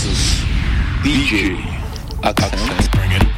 This is DJ Akcent. Akcent.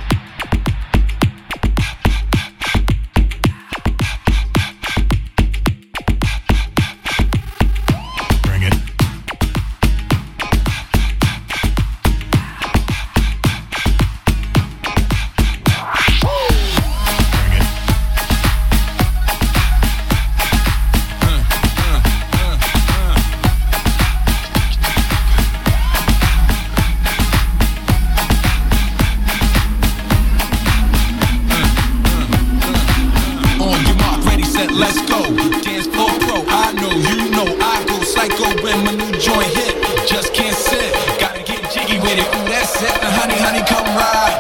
set, let's go. Dance floor pro, I know, you know, I go psycho when my new joint hit. Just can't sit, gotta get jiggy with it. Ooh, that's it, honey, honey, come ride.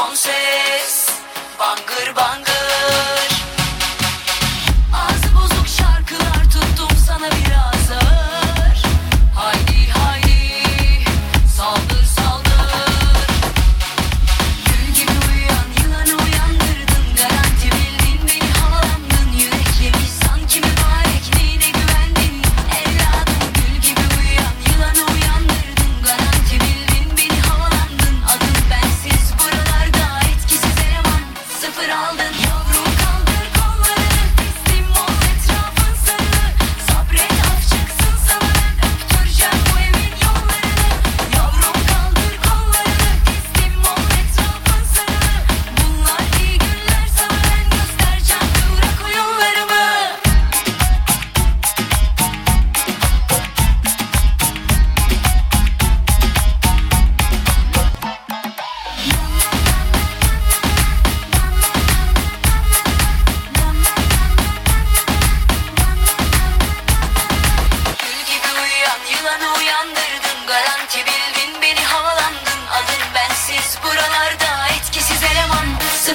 sunset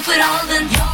put all the